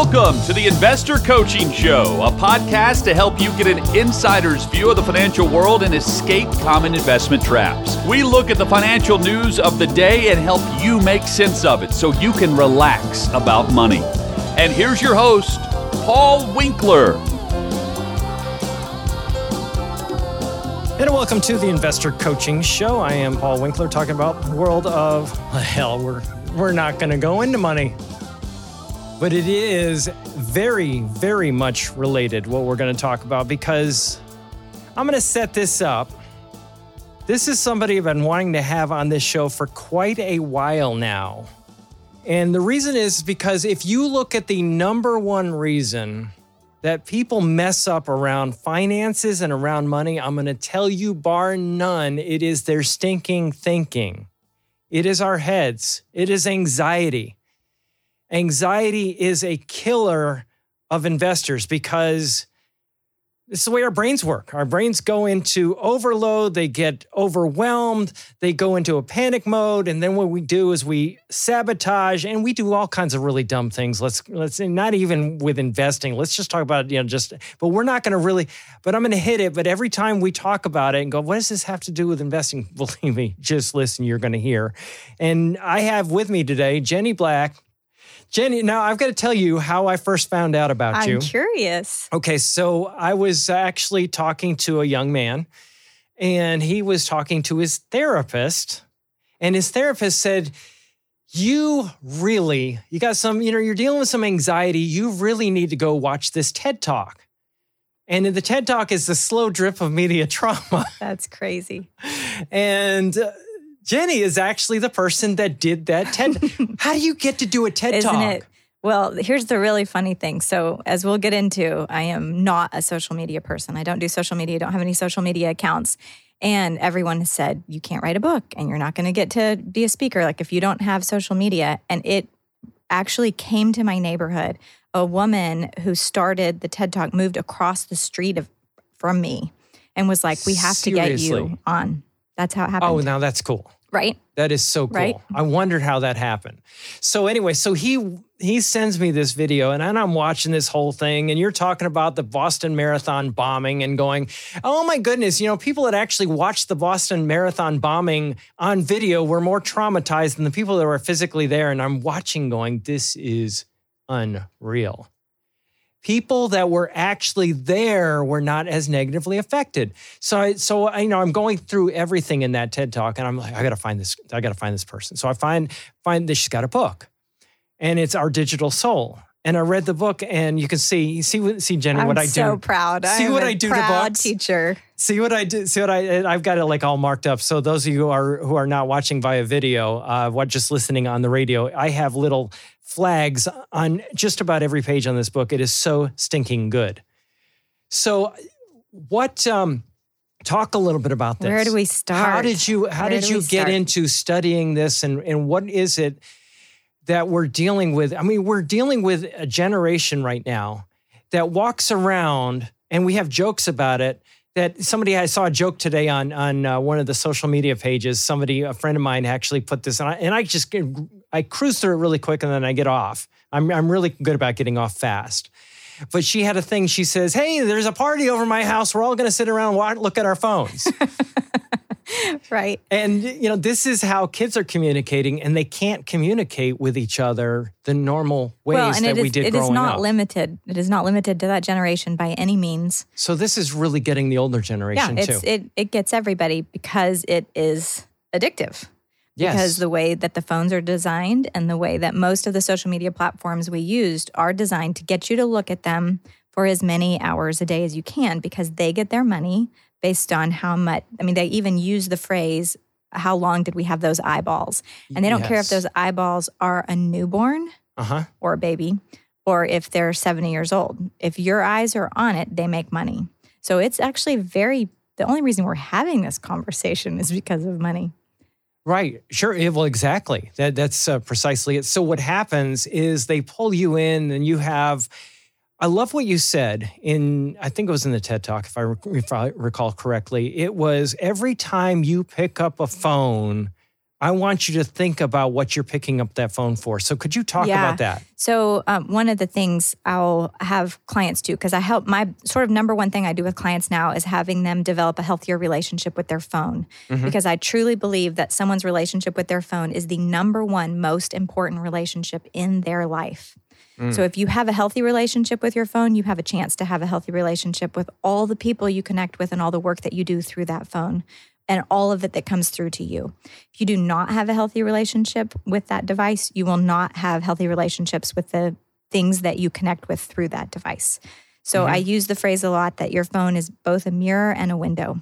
Welcome to the Investor Coaching Show, a podcast to help you get an insider's view of the financial world and escape common investment traps. We look at the financial news of the day and help you make sense of it so you can relax about money. And here's your host, Paul Winkler. And welcome to the Investor Coaching Show. I am Paul Winkler talking about the world of hell. We're we're not going to go into money, but it is very, very much related what we're going to talk about because I'm going to set this up. This is somebody I've been wanting to have on this show for quite a while now. And the reason is because if you look at the number one reason that people mess up around finances and around money, I'm going to tell you, bar none, it is their stinking thinking. It is our heads, it is anxiety. Anxiety is a killer of investors because this is the way our brains work. Our brains go into overload, they get overwhelmed, they go into a panic mode, and then what we do is we sabotage and we do all kinds of really dumb things. Let's let's not even with investing. Let's just talk about, you know, just but we're not going to really but I'm going to hit it, but every time we talk about it and go, what does this have to do with investing? Believe me, just listen, you're going to hear. And I have with me today Jenny Black Jenny, now I've got to tell you how I first found out about I'm you. I'm curious. Okay, so I was actually talking to a young man, and he was talking to his therapist, and his therapist said, you really, you got some, you know, you're dealing with some anxiety. You really need to go watch this TED Talk. And the TED Talk is the slow drip of media trauma. That's crazy. and uh, Jenny is actually the person that did that TED. How do you get to do a TED Isn't Talk? It? Well, here's the really funny thing. So, as we'll get into, I am not a social media person. I don't do social media, I don't have any social media accounts. And everyone has said, you can't write a book and you're not going to get to be a speaker. Like, if you don't have social media. And it actually came to my neighborhood. A woman who started the TED Talk moved across the street of, from me and was like, we have Seriously? to get you on. That's how it oh, happened. Oh, now that's cool. Right? That is so cool. Right? I wondered how that happened. So anyway, so he he sends me this video and I'm watching this whole thing and you're talking about the Boston Marathon bombing and going, "Oh my goodness, you know, people that actually watched the Boston Marathon bombing on video were more traumatized than the people that were physically there." And I'm watching going, "This is unreal." People that were actually there were not as negatively affected. So, I, so I, you know, I'm going through everything in that TED talk, and I'm like, I got to find this. I got to find this person. So I find find that she's got a book, and it's Our Digital Soul. And I read the book, and you can see see what, see Jenny I'm what I do. so proud. See I'm what I do to proud books? teacher. See what I did. See what I I've got it like all marked up. So those of you who are who are not watching via video, uh, what just listening on the radio, I have little flags on just about every page on this book. It is so stinking good. So, what? Um, talk a little bit about this. Where do we start? How did you How Where did you get into studying this, and and what is it that we're dealing with? I mean, we're dealing with a generation right now that walks around, and we have jokes about it. That somebody I saw a joke today on on uh, one of the social media pages. Somebody, a friend of mine, actually put this, and I, and I just I cruise through it really quick, and then I get off. I'm I'm really good about getting off fast. But she had a thing. She says, "Hey, there's a party over my house. We're all going to sit around and look at our phones." Right. And you know, this is how kids are communicating, and they can't communicate with each other the normal ways well, and that it we is did it growing is not up. limited. It is not limited to that generation by any means. so this is really getting the older Yeah, generation it's too. it it gets everybody because it is addictive. Yes, Because the way that the phones are designed and the way that most of the social media platforms we used are designed to get you to look at them for as many hours a day as you can because they get their money based on how much I mean they even use the phrase how long did we have those eyeballs? And they don't care if those eyeballs are a newborn uh huh. or a baby or if they're 70 years old. If your eyes are on it, they make money. So it's actually very, the only reason we're having this conversation is because of money. Right. Sure. Yeah, Well, exactly. That that's uh, precisely it. So what happens is they pull you in, and you have. I love what you said in. I think it was in the TED Talk, if I, if I recall correctly. It was every time you pick up a phone, I want you to think about what you're picking up that phone for. So could you talk Yeah. about that? So, um, one of the things I'll have clients do, because I help my sort of number one thing I do with clients now is having them develop a healthier relationship with their phone. Because I truly believe that someone's relationship with their phone is the number one most important relationship in their life. So, if you have a healthy relationship with your phone, you have a chance to have a healthy relationship with all the people you connect with and all the work that you do through that phone and all of it that comes through to you. If you do not have a healthy relationship with that device, you will not have healthy relationships with the things that you connect with through that device. So I use the phrase a lot that your phone is both a mirror and a window.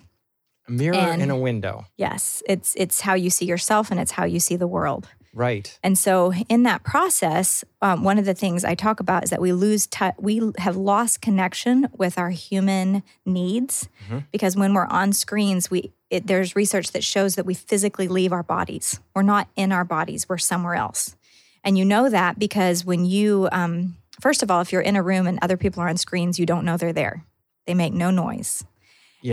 A mirror And- and a window. Yes, it's it's how you see yourself and it's how you see the world. Right. And so, in that process, um, one of the things I talk about is that we lose touch. We have lost connection with our human needs because when we're on screens, we it, there's research that shows that we physically leave our bodies. We're not in our bodies. We're somewhere else. And you know that because when you, um, first of all, if you're in a room and other people are on screens, you don't know they're there. They make no noise.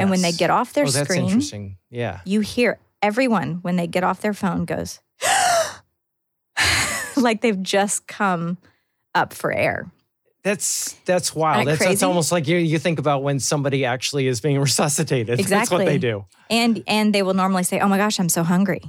And when they get off their oh, that's screen, interesting. Yeah. you hear everyone when they get off their phone goes like they've just come up for air. That's that's wild. Isn't That's, that's almost like you you think about when somebody actually is being resuscitated. Exactly. That's what they do. And and they will normally say, "Oh my gosh, I'm so hungry."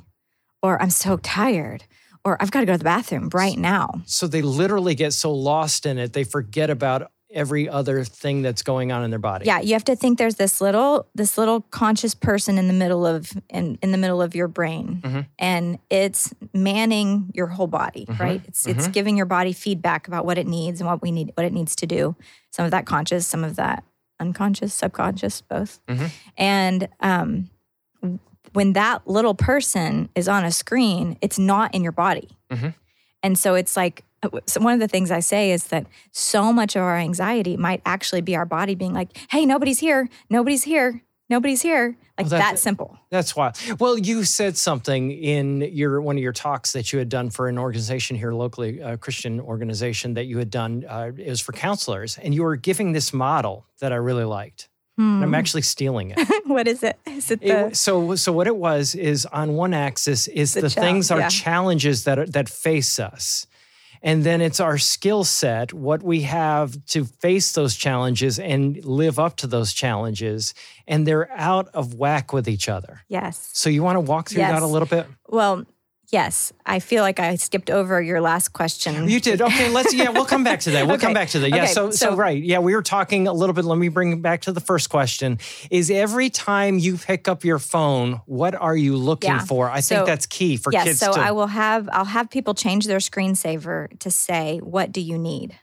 Or "I'm so tired." Or "I've got to go to the bathroom right now." So they literally get so lost in it they forget about every other thing that's going on in their body. Yeah, you have to think there's this little this little conscious person in the middle of in, in the middle of your brain Mhm. and it's manning your whole body, Mhm, right? It's it's giving your body feedback about what it needs and what we need what it needs to do. Some of that conscious, some of that unconscious, subconscious, both. Mhm. And um when that little person is on a screen, it's not in your body. Mhm. And so it's like so one of the things I say is that so much of our anxiety might actually be our body being like, "Hey, nobody's here. Nobody's here. Nobody's here." Like Well, that's- that simple. That's why. Well, you said something in your one of your talks that you had done for an organization here locally, a Christian organization that you had done. Uh, it was for counselors, and you were giving this model that I really liked. And I'm Hmm. actually stealing it. what is it? Is it It the w- so so what it was is on one axis is The the, things are yeah. challenges that are, that face us. And then it's our skill set, what we have to face those challenges and live up to those challenges. And they're out of whack with each other. yes? So you want to walk through that a little bit? Well, yes. I feel like I skipped over your last question. You did. Okay, let's yeah, we'll come back to that. We'll come back to that. Yeah, Okay, so, so so- right. Yeah, we were talking a little bit. Let me bring it back to the first question. Is every time you pick up your phone, what are you looking Yeah. for? I So- think that's key for yes. kids So to I will have I'll have people change their screensaver to say, "What do you need?"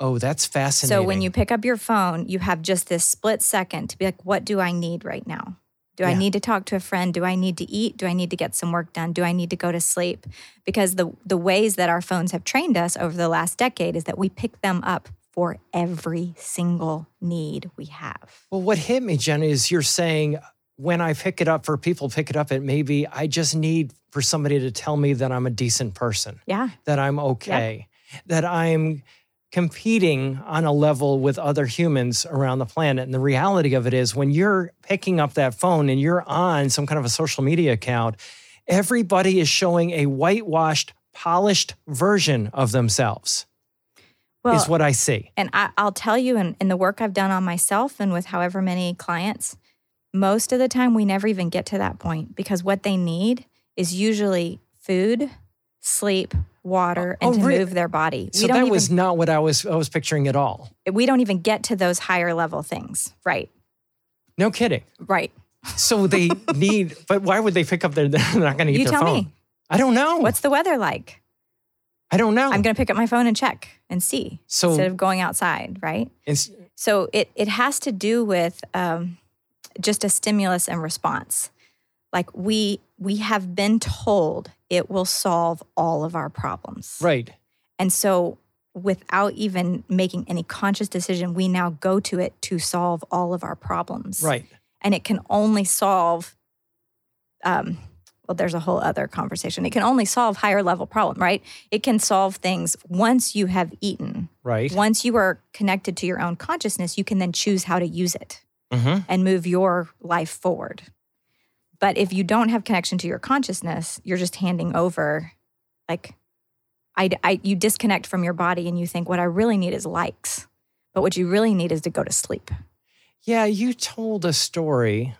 Oh, that's fascinating. So when you pick up your phone, you have just this split second to be like, what do I need right now? Do I need to talk to a friend? Do I need to eat? Do I need to get some work done? Do I need to go to sleep? Because the the ways that our phones have trained us over the last decade is that we pick them up for every single need we have. Well, what hit me, Jen, is you're saying when I pick it up for people pick it up, it maybe I just need for somebody to tell me that I'm a decent person, Yeah. that I'm okay, that I'm competing on a level with other humans around the planet. And the reality of it is when you're picking up that phone and you're on some kind of a social media account, everybody is showing a whitewashed, polished version of themselves, Well, is what I see. And I, I'll tell you, in, in the work I've done on myself and with however many clients, most of the time we never even get to that point because what they need is usually food, sleep, water, and Oh, to re- move their body. So that even, was not what I was I was picturing at all. we don't even get to those higher level things. Right. No kidding. Right. So they need, but why would they pick up their? They're not going to get You their tell phone. me. I don't know. What's the weather like? I don't know. I'm going to pick up my phone and check and see So- instead of going outside. Right. So it it has to do with um, just a stimulus and response. Like we we have been told it will solve all of our problems, right. and so without even making any conscious decision, we now go to it to solve all of our problems, Right. And it can only solve. Um, well, there's a whole other conversation. It can only solve higher level problem, right? It can solve things once you have eaten. Right. Once you are connected to your own consciousness, you can then choose how to use it hmm and move your life forward. But if you don't have connection to your consciousness, you're just handing over, like, I, I, you disconnect from your body and you think, what I really need is likes. But what you really need is to go to sleep. Yeah, you told a story,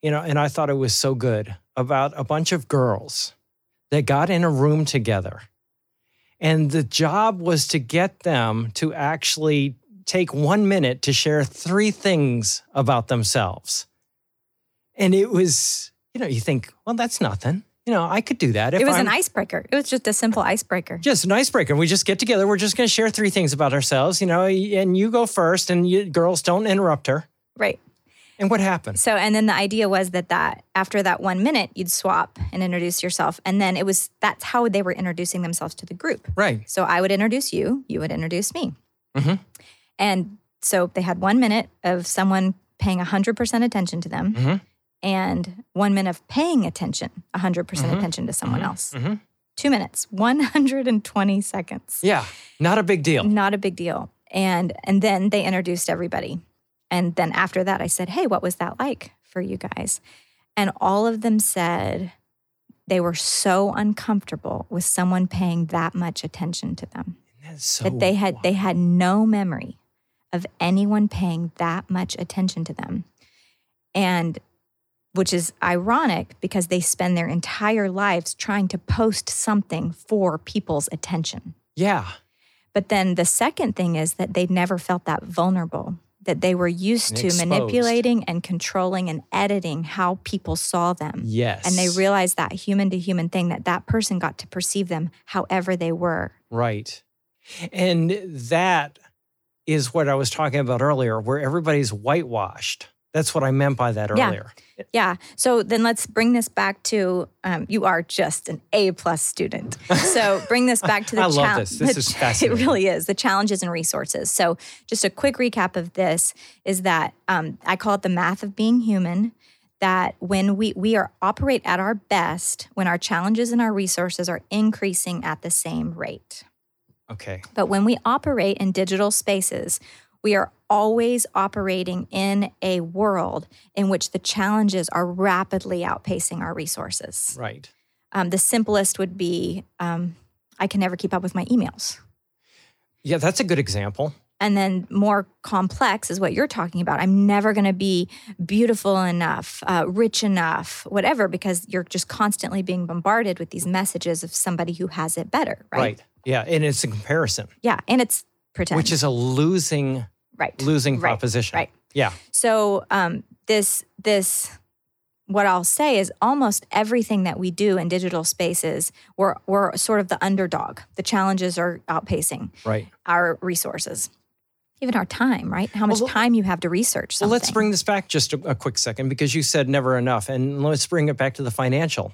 you know, and I thought it was so good about a bunch of girls that got in a room together. And the job was to get them to actually take one minute to share three things about themselves. And it was, you know, you think, well, that's nothing. You know, I could do that. If it was I'm, an icebreaker. It was just a simple icebreaker. just an icebreaker. We just get together. We're just going to share three things about ourselves, you know, and you go first, and you, girls don't interrupt her. Right. And what happened? So, and then the idea was that that after that one minute, you'd swap and introduce yourself, and then it was that's how they were introducing themselves to the group. Right. So I would introduce you, you would introduce me, mm-hmm. and so they had one minute of someone paying hundred percent attention to them, Mhm. And one minute of paying attention, hundred percent Mhm. attention to someone Mhm. else. Mhm. Two minutes, one hundred and twenty seconds. Yeah. Not a big deal. Not a big deal. And and then they introduced everybody. And then after that I said, "Hey, what was that like for you guys?" And all of them said they were so uncomfortable with someone paying that much attention to them. That's so that they had they had no memory of anyone paying that much attention to them. And which is ironic because they spend their entire lives trying to post something for people's attention. Yeah. But then the second thing is that they never felt that vulnerable, that they were used And to exposed. manipulating and controlling and editing how people saw them. Yes. And they realized that human to human thing that that person got to perceive them however they were. Right. And that is what I was talking about earlier, where everybody's whitewashed. That's what I meant by that earlier. Yeah. So then let's bring this back to um, you are just an A plus student. So bring this back to the I love this. This the is fascinating. It really is the challenges and resources. So just a quick recap of this is that um, I call it the math of being human. That when we we are operate at our best when our challenges and our resources are increasing at the same rate. Okay. But when we operate in digital spaces, we are always operating in a world in which the challenges are rapidly outpacing our resources. Right. Um, the simplest would be um, I can never keep up with my emails. Yeah, that's a good example. And then more complex is what you're talking about. I'm never going to be beautiful enough, uh, rich enough, whatever, because you're just constantly being bombarded with these messages of somebody who has it better, right? Right. Yeah. And it's a comparison, Yeah, and it's pretend, which is a losing right, losing Right, proposition. right. Yeah. So um, this this what I'll say is almost everything that we do in digital spaces, we're we're sort of the underdog. The challenges are outpacing Right. our resources, even our time. Right? How much Well, time you have to research Well, let's bring this back just a, a quick second because you said never enough. And let's bring it back to the financial.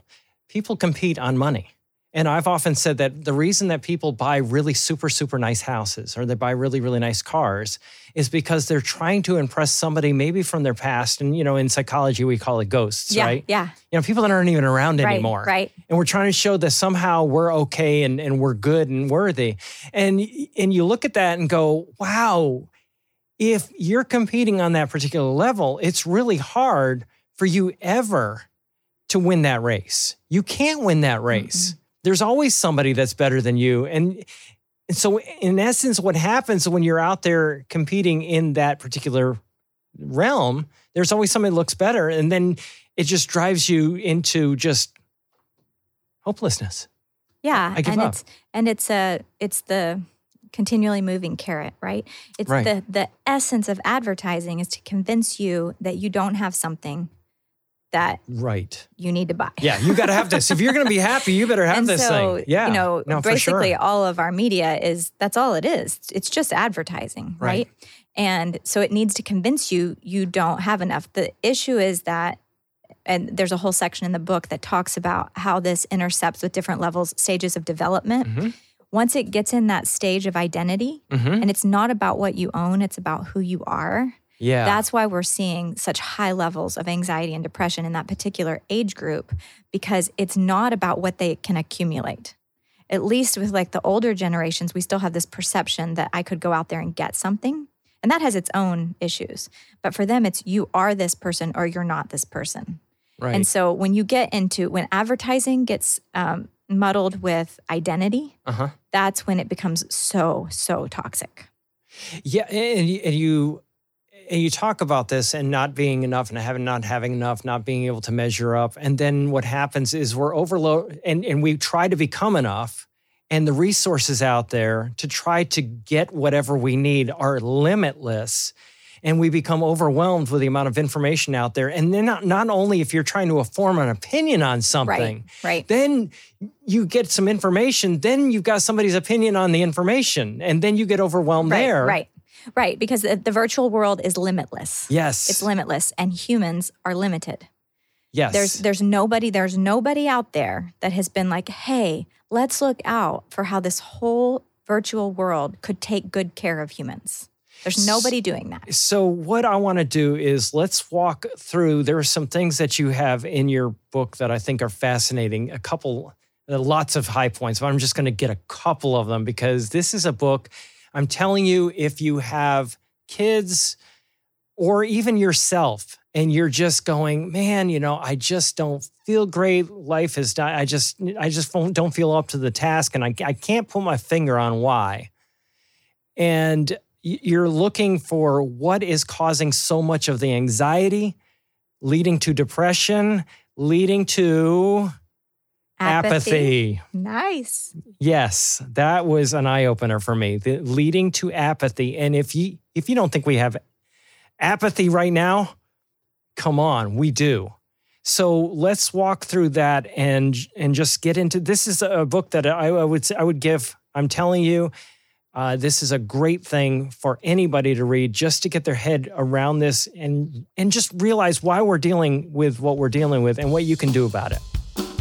People compete on money. And I've often said that the reason that people buy really super, super nice houses or they buy really, really nice cars is because they're trying to impress somebody maybe from their past. And, you know, in psychology, we call it ghosts, yeah, right? yeah, You know, people that aren't even around right, anymore. right. and we're trying to show that somehow we're okay and, and we're good and worthy and and you look at that and go wow if you're competing on that particular level it's really hard for you ever to win that race you can't win that race there's always somebody that's better than you and so in essence what happens when you're out there competing in that particular realm there's always somebody that looks better and then it just drives you into just hopelessness Yeah, I give and up. it's and it's a it's the continually moving carrot, right? It's Right. the the essence of advertising is to convince you that you don't have something that right you need to buy. yeah you got to have this if you're going to be happy you better have and this so, thing yeah you know, no, basically sure. all of our media is that's all it is. It's just advertising, Right. right? And so it needs to convince you you don't have enough. The issue is that and there's a whole section in the book that talks about how this intercepts with different levels stages of development. Mhm. Once it gets in that stage of identity, Mhm. and it's not about what you own, it's about who you are. Yeah That's why we're seeing such high levels of anxiety and depression in that particular age group because it's not about what they can accumulate. At least with like the older generations, we still have this perception that I could go out there and get something. And that has its own issues. But for them, it's you are this person or you're not this person. Right. And so when you get into when advertising gets um, muddled with identity, uh huh. that's when it becomes so so toxic. Yeah, and and you and you talk about this and not being enough and having not having enough, not being able to measure up, and then what happens is we're overload and and we try to become enough, and the resources out there to try to get whatever we need are limitless. And we become overwhelmed with the amount of information out there. And then not, not only if you're trying to form an opinion on something, Right. Right. then you get some information, then you've got somebody's opinion on the information, and then you get overwhelmed right. there. Right. Right. Because the, the virtual world is limitless. Yes. It's limitless, and humans are limited. yes. There's there's nobody there's nobody out there that has been like, hey, let's look out for how this whole virtual world could take good care of humans. There's nobody doing that. so what I want to do is let's walk through. There are some things that you have in your book that I think are fascinating. A couple, uh, lots of high points, but I'm just going to get a couple of them because this is a book. I'm telling you, if you have kids or even yourself, and you're just going, man, you know, I just don't feel great. Life is, I just, I just don't feel up to the task, and I, I can't put my finger on why. And you're looking for what is causing so much of the anxiety, leading to depression, leading to apathy. Nice. Yes, that was an eye opener for me. The, leading to apathy. And if you if you don't think we have apathy right now, come on, we do. So let's walk through that and and just get into this is a book that I, I would I would give. I'm telling you, uh, this is a great thing for anybody to read just to get their head around this and and just realize why we're dealing with what we're dealing with and what you can do about it.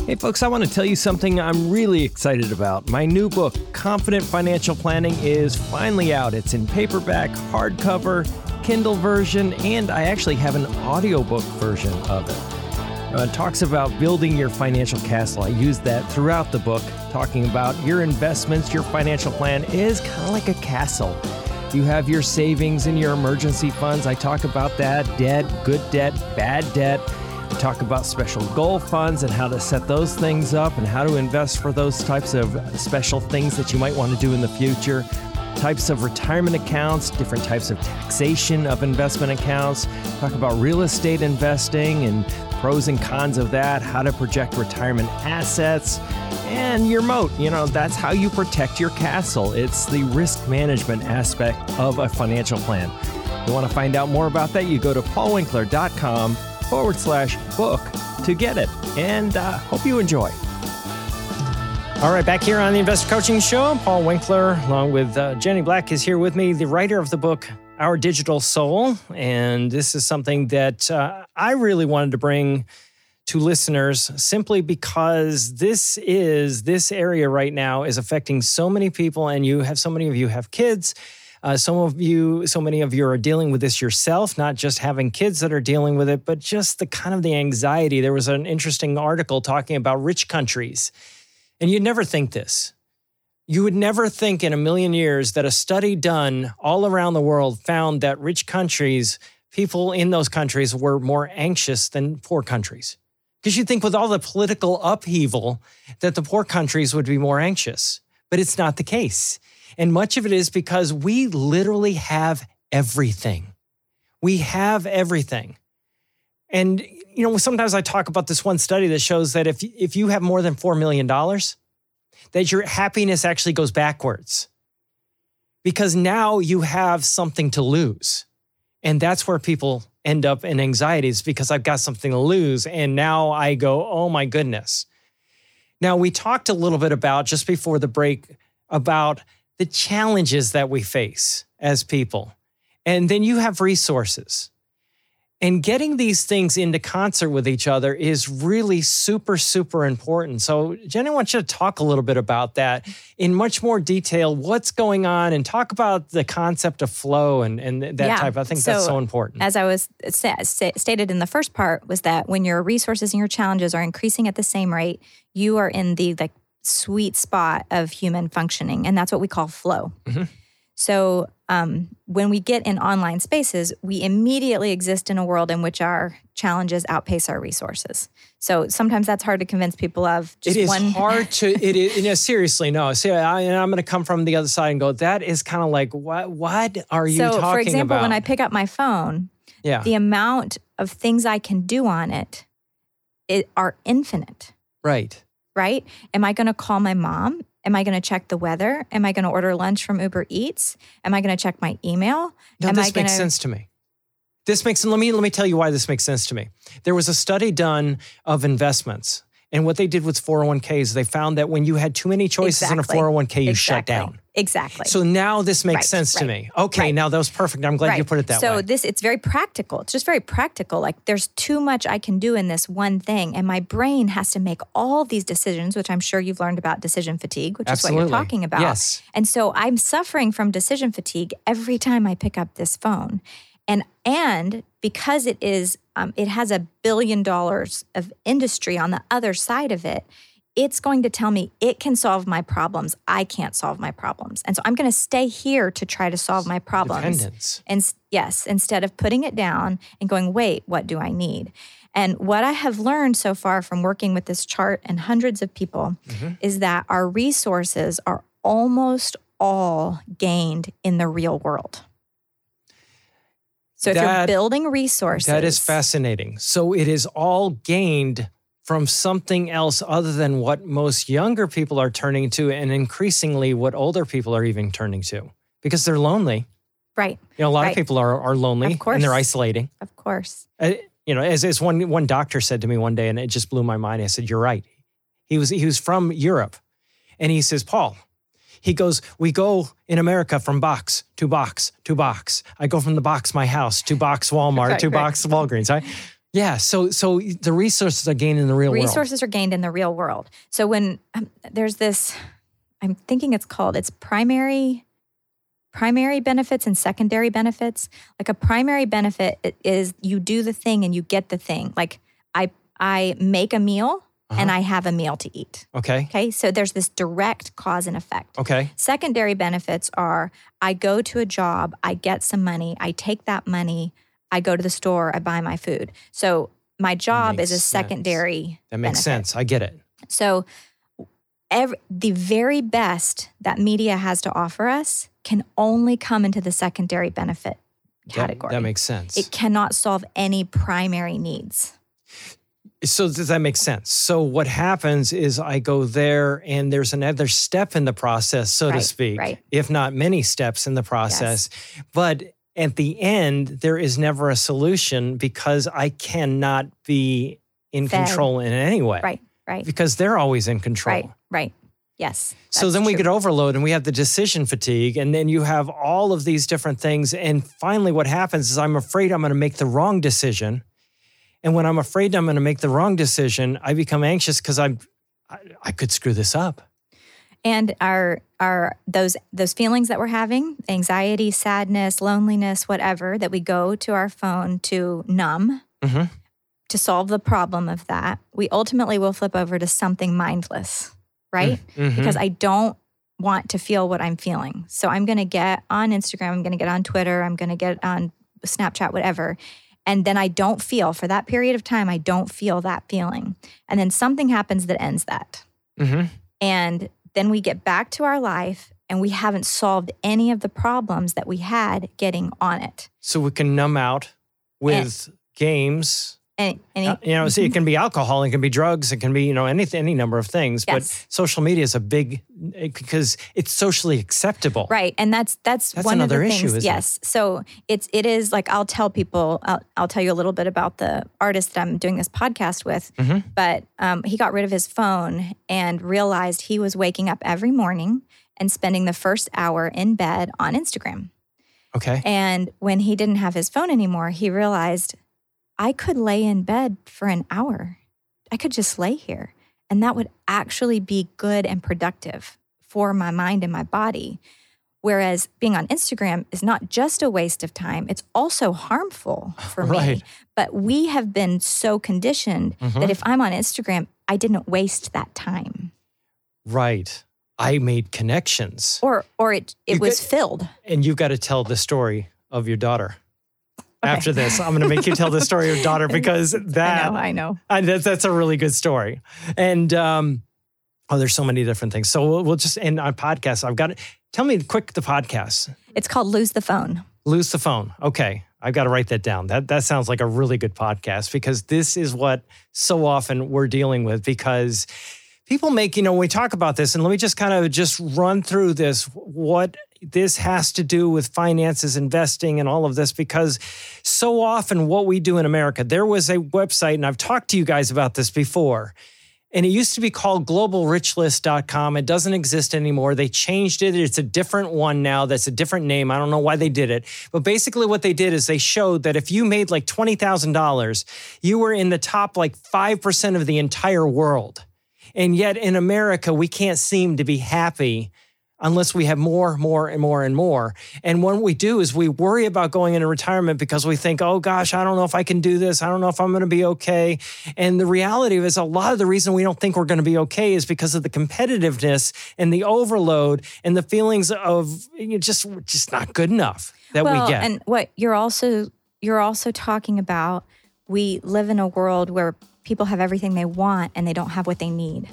Hey, folks, I want to tell you something I'm really excited about. My new book, Confident Financial Planning, is finally out. It's in paperback, hardcover, Kindle version, and I actually have an audiobook version of it. Uh, it talks about building your financial castle. I use that throughout the book, talking about your investments, your financial plan is kind of like a castle. You have your savings and your emergency funds. I talk about that debt, good debt, bad debt. Talk about special goal funds and how to set those things up and how to invest for those types of special things that you might want to do in the future. Types of retirement accounts, different types of taxation of investment accounts. Talk about real estate investing and pros and cons of that, how to project retirement assets, and your moat. You know, that's how you protect your castle. It's the risk management aspect of a financial plan. You want to find out more about that? You go to paulwinkler.com forward slash book to get it. And uh, hope you enjoy. All right, back here on the Investor Coaching Show, Paul Winkler, along with uh, Jenny Black, is here with me, the writer of the book Our Digital Soul, and this is something that uh, I really wanted to bring to listeners simply because this is this area right now is affecting so many people, and you have so many of you have kids. Uh, some of you, so many of you are dealing with this yourself, not just having kids that are dealing with it, but just the kind of the anxiety. There was an interesting article talking about rich countries and you'd never think this. You would never think in a million years that a study done all around the world found that rich countries, people in those countries were more anxious than poor countries. Because you'd think with all the political upheaval that the poor countries would be more anxious. But it's not the case. And much of it is because we literally have everything. We have everything. And you know, sometimes I talk about this one study that shows that if if you have more than four million dollars, that your happiness actually goes backwards. Because now you have something to lose. And that's where people end up in anxieties because I've got something to lose. And now I go, oh my goodness. Now, we talked a little bit about just before the break about the challenges that we face as people. And then you have resources. And getting these things into concert with each other is really super, super important. So, Jenny, I want you to talk a little bit about that in much more detail. What's going on, and talk about the concept of flow and, and that Yeah. type. I think that's So, so important. As I was sa- stated in the first part, was that when your resources and your challenges are increasing at the same rate, you are in the like sweet spot of human functioning, and that's what we call flow. Mhm. So um, when we get in online spaces, we immediately exist in a world in which our challenges outpace our resources. So sometimes that's hard to convince people of. Just it is one, hard to. It is you know, seriously no. See, I, and I'm going to come from the other side and go. That is kind of like what? What are you so, for example, about? when I pick up my phone, yeah, the amount of things I can do on it, it are infinite. right. Right? Am I going to call my mom? Am I going to check the weather? Am I going to order lunch from Uber Eats? Am I going to check my email? No, Am this gonna, makes sense to me. This makes let me let me tell you why this makes sense to me. There was a study done of investments, and what they did with 401ks, is they found that when you had too many choices Exactly. in a 401k, you shut down. Exactly. So now this makes Right, sense to me. Okay, right. now that was perfect. I'm glad you put it that so way. So this it's very practical. It's just very practical. Like there's too much I can do in this one thing, and my brain has to make all these decisions, which I'm sure you've learned about decision fatigue, which is what you're talking about. Yes. And so I'm suffering from decision fatigue every time I pick up this phone, and and because it is um, it has a billion dollars of industry on the other side of it. It's going to tell me it can solve my problems. I can't solve my problems. And so I'm going to stay here to try to solve my problems. Dependence. And yes, instead of putting it down and going, wait, what do I need? And what I have learned so far from working with this chart and hundreds of people Mm-hmm. is that our resources are almost all gained in the real world. So if you're building resources, That is fascinating. So it is all gained from something else other than what most younger people are turning to, and increasingly what older people are even turning to because they're lonely. Right, You know, a lot Right. of people are, are lonely Of course. and they're isolating. of course. Uh, you know, as, as one one doctor said to me one day, and it just blew my mind. I said, "You're right." He was he was from Europe, and he says, "Paul." He goes, We go in America from box to box to box. I go from the box my house to box Walmart Right, to right. box Walgreens. Right? Yeah. So so the resources are gained in the real world. resources are gained in the real world. So when um, there's this, I'm thinking it's called it's primary primary benefits and secondary benefits. Like a primary benefit is you do the thing and you get the thing. Like I I make a meal Uh-huh. and I have a meal to eat. Okay. Okay? So there's this direct cause and effect. Okay. Secondary benefits are I go to a job, I get some money, I take that money, I go to the store, I buy my food. So my job is a sense. secondary That makes benefit. sense. I get it. So, every, the very best that media has to offer us can only come into the secondary benefit That- category. That, makes sense. it cannot solve any primary needs. So does that make sense? So what happens is I go there and there's another step in the process, so to speak, right. if not many steps in the process. But at the end, there is never a solution because I cannot be in Fed. control in any way. Right, right, Because they're always in control. right, right. Yes. So then we true. get overload and we have the decision fatigue, and then you have all of these different things. And finally, what happens is I'm afraid I'm going to make the wrong decision. And when I'm afraid I'm going to make the wrong decision, I become anxious because I'm I, I could screw this up. and our our those those feelings that we're having anxiety sadness loneliness whatever that we go to our phone to numb Mhm. to solve the problem of that we ultimately will flip over to something mindless right Mhm. because i don't want to feel what i'm feeling so i'm going to get on instagram i'm going to get on twitter i'm going to get on snapchat whatever and then i don't feel for that period of time i don't feel that feeling and then something happens that ends that Mhm. and then we get back to our life and we haven't solved any of the problems that we had getting on it. So we can numb out with games. And, and Uh, you know, see, it can be alcohol, it can be drugs, it can be you know anything, any number of things. Yes. But social media is a big because it's socially acceptable. right, and that's that's, That's one of the another things. issue, it? yes, so it's it is like I'll tell people. I'll, I'll tell you a little bit about the artist that I'm doing this podcast with. Mhm. But um, he got rid of his phone and realized he was waking up every morning and spending the first hour in bed on Instagram. Okay. And when he didn't have his phone anymore, he realized I could lay in bed for an hour. I could just lay here. And that would actually be good and productive for my mind and my body. Whereas being on Instagram is not just a waste of time, it's also harmful for Right. me. But we have been so conditioned Mhm. that if I'm on Instagram, I didn't waste that time. Right. I made connections. Or or it it You was filled. And you've got to tell the story of your daughter. After this, I'm going to make you tell the story of daughter because that I know, I know. I, that's, that's a really good story. And um, oh, there's so many different things. So we'll, we'll just end on podcasts. I've got it. Tell me quick the podcast. It's called Lose the Phone. Lose the phone. Okay. I've got to write that down. That that sounds like a really good podcast because this is what so often we're dealing with because people make, you know, when we talk about this, and let me just kind of just run through this, what this has to do with finances, investing, and all of this, because so often what we do in America, there was a website, and I've talked to you guys about this before. And it used to be called globalrichlist.com. It doesn't exist anymore. They changed it. It's a different one now. That's a different name. I don't know why they did it. But basically, what they did is they showed that if you made like $20,000, you were in the top like 5% of the entire world. And yet in America, we can't seem to be happy unless we have more, more, and more and more. And what we do is we worry about going into retirement because we think, oh gosh, I don't know if I can do this. I don't know if I'm going to be okay. And the reality is, a lot of the reason we don't think we're going to be okay is because of the competitiveness and the overload and the feelings of you know, just just not good enough that well, we get. and what you're also you're also talking about we live in a world where people have everything they want and they don't have what they need.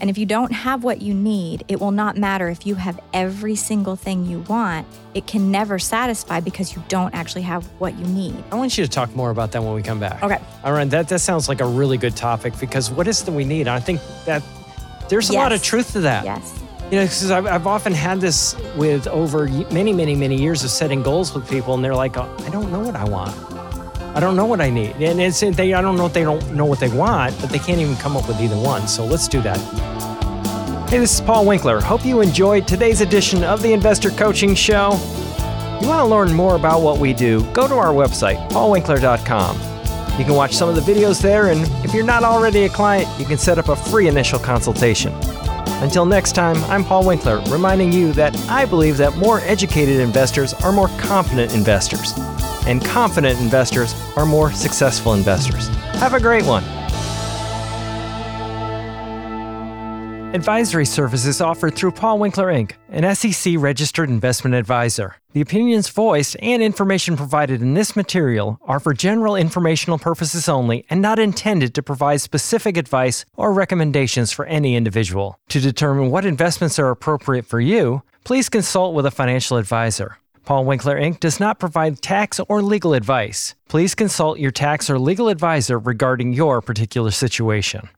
And if you don't have what you need, it will not matter if you have every single thing you want. It can never satisfy because you don't actually have what you need. I want you to talk more about that when we come back. Okay. All right. That that sounds like a really good topic because what is it that we need? I think that there's a lot of truth to that. Yes. You know, because I've, I've often had this with over many, many, many years of setting goals with people, and they're like, "Oh, I don't know what I want. I don't know what I need. And it's they, I don't know if they don't know what they want, but they can't even come up with either one. So let's do that. Hey, this is Paul Winkler. Hope you enjoyed today's edition of the Investor Coaching Show. You want to learn more about what we do? Go to our website, paulwinkler.com. You can watch some of the videos there, and if you're not already a client, you can set up a free initial consultation. Until next time, I'm Paul Winkler, reminding you that I believe that more educated investors are more confident investors, and confident investors are more successful investors. Have a great one. Advisory services offered through Paul Winkler Inc., an SEC registered investment advisor. The opinions voiced and information provided in this material are for general informational purposes only and not intended to provide specific advice or recommendations for any individual. To determine what investments are appropriate for you, please consult with a financial advisor. Paul Winkler Inc. does not provide tax or legal advice. Please consult your tax or legal advisor regarding your particular situation.